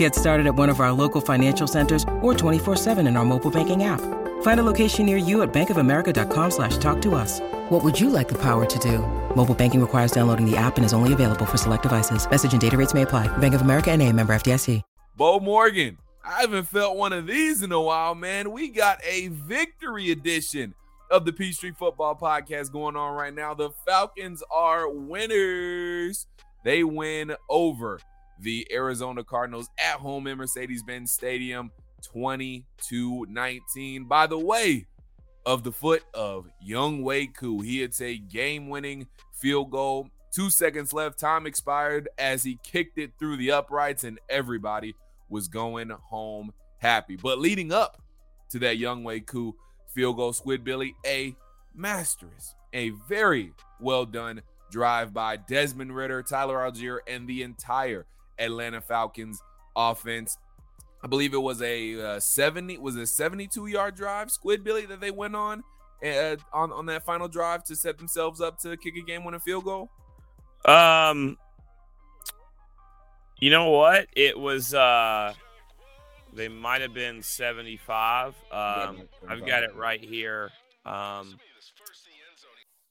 Get started at one of our local financial centers or 24-7 in our mobile banking app. Find a location near you at bankofamerica.com slash talk to us. What would you like the power to do? Mobile banking requires downloading the app and is only available for select devices. Message and data rates may apply. Bank of America and a member FDIC. Beau Morgan, I haven't felt one of these in a while, man. We got a victory edition of the Peachtree Football Podcast going on right now. The Falcons are winners. They win over the Arizona Cardinals at home in Mercedes Benz Stadium 22 19. By the way, of the foot of Younghoe Koo. He hits a game winning field goal. Two seconds left. Time expired as he kicked it through the uprights, and everybody was going home happy. But leading up to that Younghoe Koo field goal, Squid Billy, a masterous, a very well done drive by Desmond Ridder, Tyler Allgeier, and the entire Atlanta Falcons offense. I believe it was a uh, 70 was a 72 yard drive, Squid Billy, that they went on uh, on on that final drive to set themselves up to kick a game winning field goal. Um, you know what? It was uh, they might have been 75. Um, I've got it right here. Um,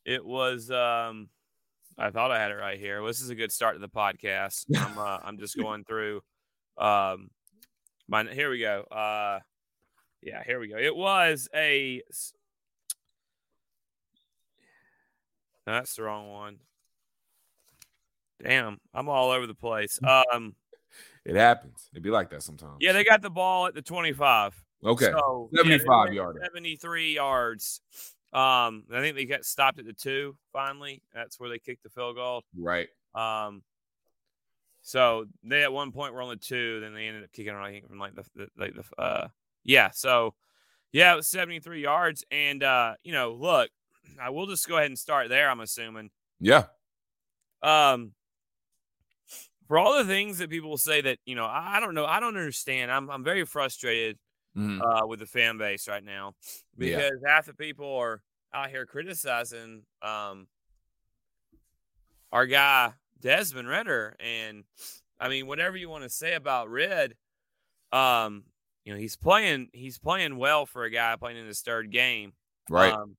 it was um, I thought I had it right here. Well, this is a good start to the podcast. I'm uh, I'm just going through um my here we go. Uh yeah, here we go. It was a no, that's the wrong one. Damn, I'm all over the place. Um it happens. It'd be like that sometimes. Yeah, they got the ball at the 25. Okay. So, 75 yeah, yard. 73 yards. Um, I think they got stopped at the two finally. That's where they kicked the field goal. Right. Um, so they at one point were on the two, then they ended up kicking I think from like the, the like the uh yeah. So yeah, it was 73 yards. And uh, you know, look, I will just go ahead and start there, I'm assuming. Yeah. Um for all the things that people say that, you know, I, I don't know, I don't understand. I'm I'm very frustrated Mhm. uh with the fan base right now Yeah. because half the people are out here criticizing um our guy Desmond Ridder and I mean whatever you want to say about Red um you know he's playing he's playing well for a guy playing in his third game Right. um,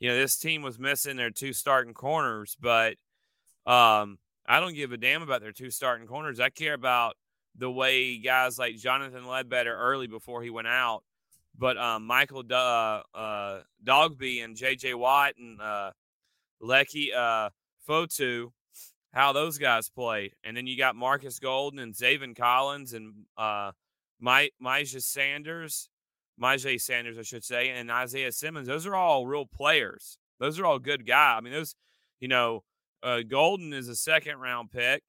you know this team was missing their two starting corners but um I don't give a damn about their two starting corners I care about the way guys like Jonathan Ledbetter early before he went out but um, Michael Do- uh, uh, Dogbe and J.J. Watt and uh, Leki uh, Fotu, how those guys played, and then you got Marcus Golden and Zaven Collins and uh, My Myjai Sanders, Myjai Sanders, I should say, and Isaiah Simmons. Those are all real players. Those are all good guys. I mean, those, you know, uh, Golden is a second round pick.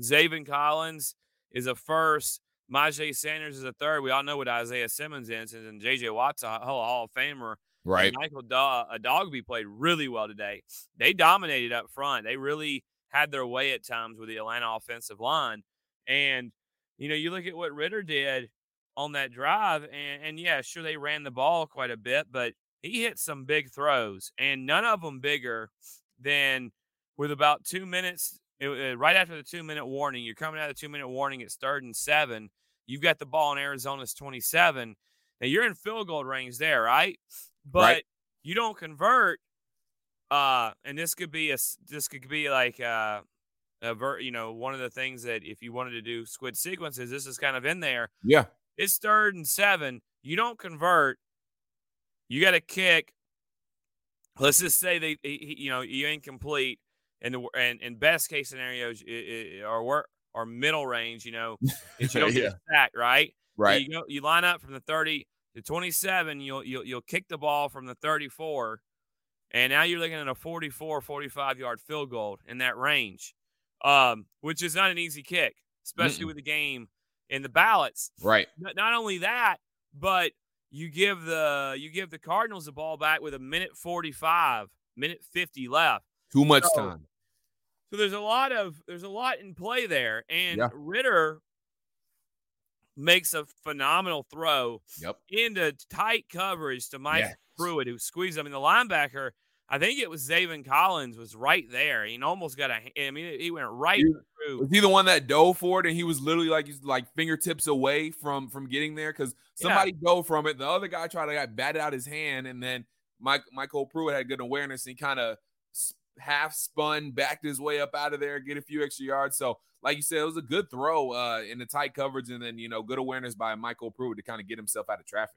Zaven Collins is a first. Myjai Sanders is a third. We all know what Isaiah Simmons is, and J.J. Watt's a Hall Hall of Famer. right. And Michael Do- uh, Dogbe played really well today. They dominated up front. They really had their way at times with the Atlanta offensive line. And, you know, you look at what Ridder did on that drive, and, and yeah, sure, they ran the ball quite a bit, but he hit some big throws, and none of them bigger than with about two minutes, it- uh, right after the two minute warning. You're coming out of the two minute warning. It's third and seven. You've got the ball in Arizona's 27. Now you're in field goal range there, right? But Right. you don't convert. Uh, and this could be a this could be like uh, a ver- you know one of the things that if you wanted to do squid sequences, this is kind of in there. Yeah. It's third and seven. You don't convert. You got to kick. Let's just say they, he- he- you know, you incomplete, and the and in best case scenarios, i- i- or work or middle range, you know, if you don't Yeah. get sacked, right? Right. You go, you line up from the thirty to twenty-seven. You'll you'll you'll kick the ball from the thirty-four, and now you're looking at a 44, 45 yard field goal in that range, um, which is not an easy kick, especially Mm-mm. with the game in the ballots. Right. Not only that, but you give the you give the Cardinals the ball back with a minute 45, minute 50 left. Too much so, time. So there's a lot of there's a lot in play there, and yeah. Ridder makes a phenomenal throw yep. into tight coverage to Mike yes. Pruitt, who squeezed I mean, the linebacker, I think it was Zaven Collins, was right there. He almost got a. I mean, he went right he, through. Was he the one that dove for it, and he was literally like he's like fingertips away from from getting there because somebody yeah. dove from it. The other guy tried to got batted out his hand, and then Mike Michael Pruitt had good awareness and kind of half spun, backed his way up out of there, get a few extra yards. So, like you said, it was a good throw uh, in the tight coverage, and then you know, good awareness by Michael Pruitt to kind of get himself out of traffic.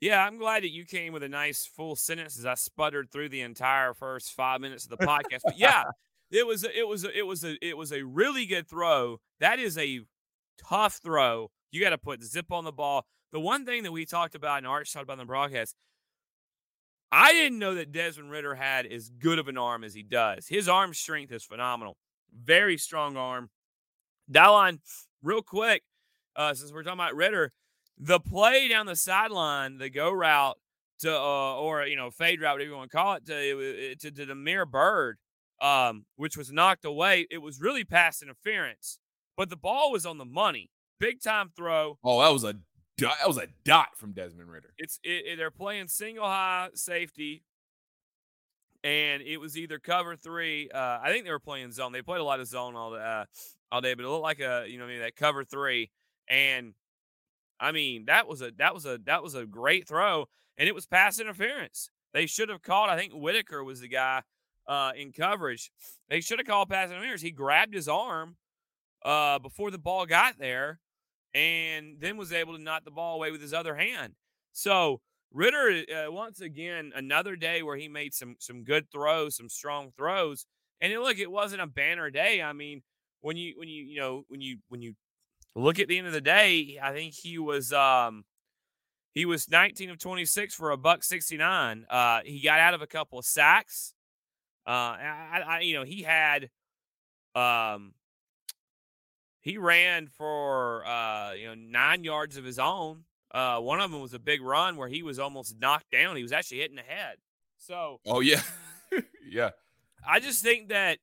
Yeah, I'm glad that you came with a nice full sentence as I sputtered through the entire first five minutes of the podcast. But yeah, it was a, it was a, it was a it was a really good throw. That is a tough throw. You got to put zip on the ball. The one thing that we talked about and Arch talked about in the broadcast, I didn't know that Desmond Ridder had as good of an arm as he does. His arm strength is phenomenal. Very strong arm. Dylan, real quick, uh, since we're talking about Ridder, the play down the sideline, the go route to, uh, or you know, fade route, whatever you want to call it, to to, to Damiere Byrd, um, which was knocked away. It was really pass interference, but the ball was on the money. Big time throw. Oh, that was a that was a dot from Desmond Ridder. It's it, it, they're playing single high safety, and it was either cover three. Uh, I think they were playing zone. They played a lot of zone all the, uh, all day, but it looked like a you know maybe that cover three, and I mean, that was a that was a that was a great throw, and it was pass interference. They should have called. I think Whitaker was the guy uh, in coverage. They should have called pass interference. He grabbed his arm uh, before the ball got there, and then was able to knock the ball away with his other hand. So Ridder, uh, once again, another day where he made some some good throws, some strong throws. And look, it wasn't a banner day. I mean, when you when you you know when you when you look at the end of the day, I think he was um he was 19 of 26 for a buck 69. Uh, he got out of a couple of sacks. Uh, I, I, you know, he had um he ran for uh you know nine yards of his own. Uh, one of them was a big run where he was almost knocked down. He was actually hitting the head. So, oh yeah, yeah. I just think that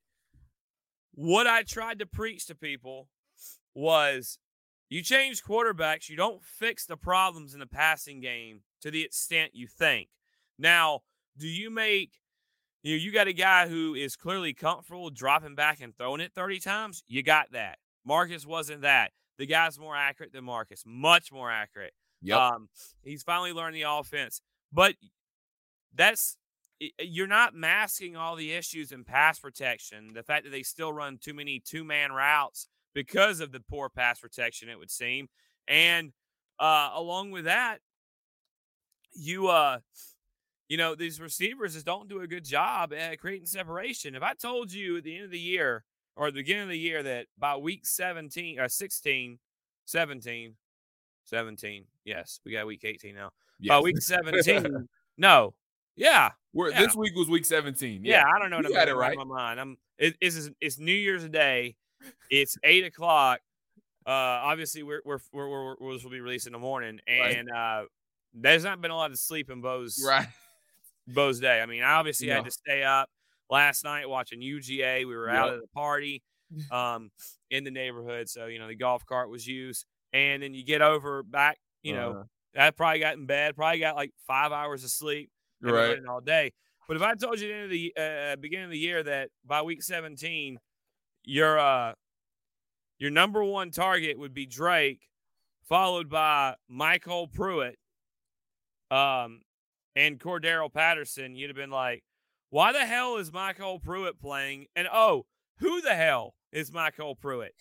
what I tried to preach to people was you change quarterbacks, you don't fix the problems in the passing game to the extent you think. Now, do you make you know, you got a guy who is clearly comfortable dropping back and throwing it 30 times? You got that. Marcus wasn't that. The guy's more accurate than Marcus, much more accurate. Yep. Um, he's finally learned the offense. But that's you're not masking all the issues in pass protection. The fact that they still run too many two man routes because of the poor pass protection, it would seem. And uh, along with that, you uh, you know, these receivers just don't do a good job at creating separation. If I told you at the end of the year or the beginning of the year that by week 17 or uh, 16, 17, 17, yes, we got week 18 now. Yes. By week 17, no, yeah, We're, yeah. This week was week 17. Yeah, yeah I don't know. You got it right. In my mind. I'm. It, it's it's New Year's Day, it's eight o'clock. Uh, obviously, we're we're, we're, we're, we're will be released in the morning, and right. uh, there's not been a lot of sleep in Beau's right. Beau's day. I mean, I obviously no. had to stay up last night watching UGA. We were yep. out at the party, um, in the neighborhood, so you know the golf cart was used, and then you get over back. You know, uh, I probably got in bed, probably got like five hours of sleep, right, all day. But if I told you at the, end of the uh, beginning of the year that by week 17 your uh your number one target would be Drake, followed by Michael Pruitt, um, and Cordarrelle Patterson. You'd have been like, "Why the hell is Michael Pruitt playing?" And oh, who the hell is Michael Pruitt?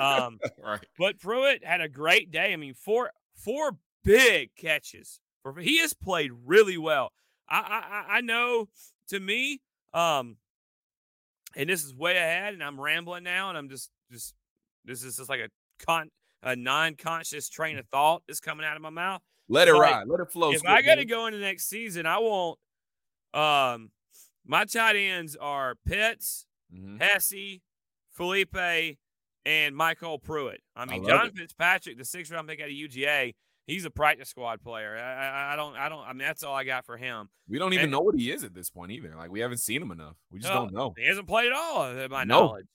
Um, right. but Pruitt had a great day. I mean, four four big catches. For he has played really well. I I, I know. To me, um, and this is way ahead, and I'm rambling now, and I'm just just this is just like a con a non-conscious train of thought is coming out of my mouth. Let it Like, ride. Let it flow. if I got to go into next season, I want um my tight ends are Pitts, Mhm. Hesse, Feleipe, and Michael Pruitt. I mean, love John it. Fitzpatrick, the six round pick out of UGA, he's a practice squad player. I, I, don't, I don't. I mean, that's all I got for him. We don't even and- know what he is at this point either. Like we haven't seen him enough. We just No, don't know. He hasn't played at all, to my No. knowledge.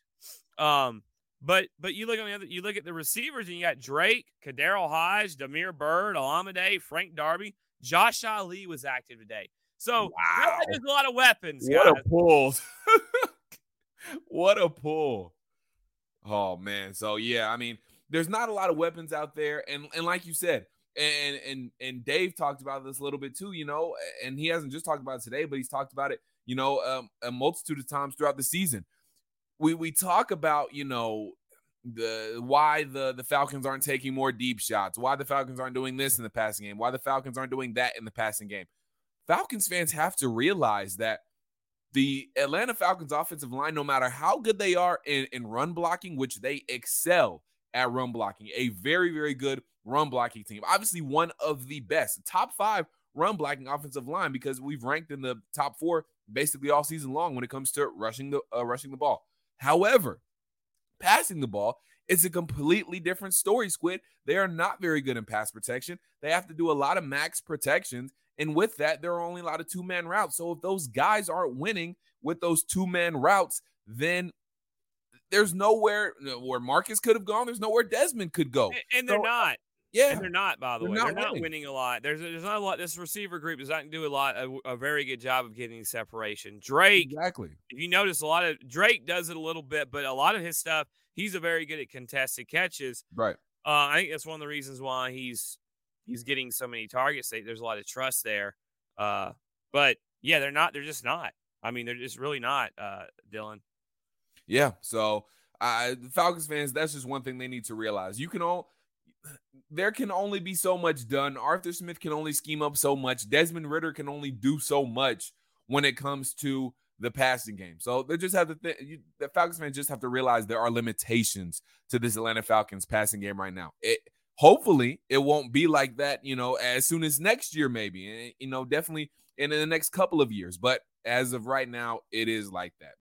Um, but but you look on the other, you look at the receivers, and you got Drake, KhaDarel Hodge, Damiere Byrd, Olamide, Frank Darby, Josh Ali was active today. So Wow. there's a lot of weapons, What guys. a pull. what a pull. Oh man. So yeah, I mean, there's not a lot of weapons out there. And and like you said, and and and Dave talked about this a little bit too, you know, and he hasn't just talked about it today, but he's talked about it, you know, um, a multitude of times throughout the season. We we talk about, you know, the why the the Falcons aren't taking more deep shots, why the Falcons aren't doing this in the passing game, why the Falcons aren't doing that in the passing game. Falcons fans have to realize that the Atlanta Falcons offensive line, no matter how good they are in, in run blocking, which they excel at run blocking, a very, very good run blocking team. Obviously, one of the best, top five run blocking offensive line because we've ranked in the top four basically all season long when it comes to rushing the uh, rushing the ball. However, passing the ball is a completely different story, Squid. They are not very good in pass protection. They have to do a lot of max protections. And with that, there are only a lot of two man routes. So if those guys aren't winning with those two man routes, then there's nowhere where Marcus could have gone. There's nowhere Desmond could go. And- and they're So, not. Yeah. And they're not, by the They're way. not they're not winning. a lot. There's there's not a lot. This receiver group does not do a lot, a, a very good job of getting separation. Drake, Exactly. if you notice, a lot of Drake does it a little bit, but a lot of his stuff, he's a very good at contested catches. Right. Uh, I think that's one of the reasons why he's he's getting so many targets. They, there's a lot of trust there. Uh, but yeah, they're not. They're just not. I mean, they're just really not. Uh, Dylan. Yeah. So Falcons fans, that's just one thing they need to realize. You can all there can only be so much done. Arthur Smith can only scheme up so much. Desmond Ridder can only do so much when it comes to the passing game. So they just have to th- you, the Falcons fans just have to realize there are limitations to this Atlanta Falcons passing game right now. It hopefully it won't be like that, you know, as soon as next year maybe. And you know, definitely in the next couple of years, but as of right now it is like that.